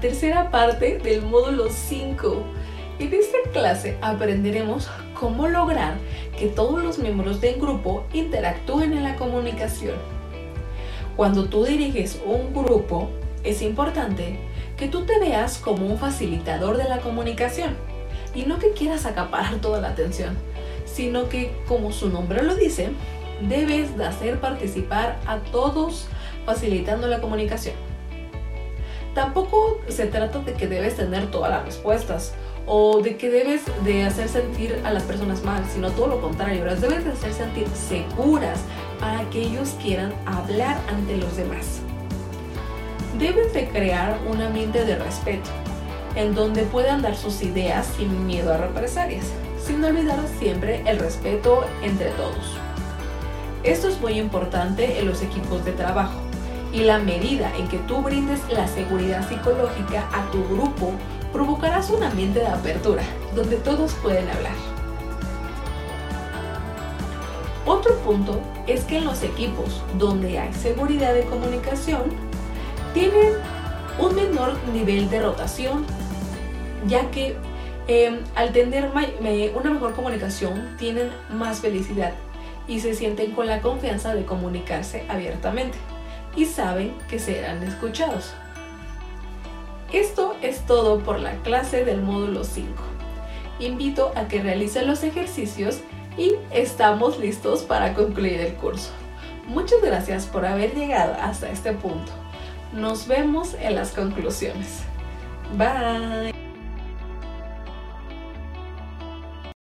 tercera parte del módulo 5. En esta clase aprenderemos cómo lograr que todos los miembros del grupo interactúen en la comunicación. Cuando tú diriges un grupo, es importante que tú te veas como un facilitador de la comunicación y no que quieras acaparar toda la atención, sino que, como su nombre lo dice, debes de hacer participar a todos facilitando la comunicación. Tampoco se trata de que debes tener todas las respuestas o de que debes de hacer sentir a las personas mal, sino todo lo contrario, las debes de hacer sentir seguras para que ellos quieran hablar ante los demás. Debes de crear un ambiente de respeto, en donde puedan dar sus ideas sin miedo a represalias, sin olvidar siempre el respeto entre todos. Esto es muy importante en los equipos de trabajo y la medida en que tú brindes la seguridad psicológica a tu grupo provocarás un ambiente de apertura donde todos pueden hablar. Otro punto es que en los equipos donde hay seguridad de comunicación tienen un menor nivel de rotación, ya que em, al tener una mejor comunicación tienen más felicidad y se sienten con la confianza de comunicarse abiertamente y saben que serán escuchados. Esto es todo por la clase del módulo 5. Invito a que realicen los ejercicios y estamos listos para concluir el curso. Muchas gracias por haber llegado hasta este punto. Nos vemos en las conclusiones. Bye.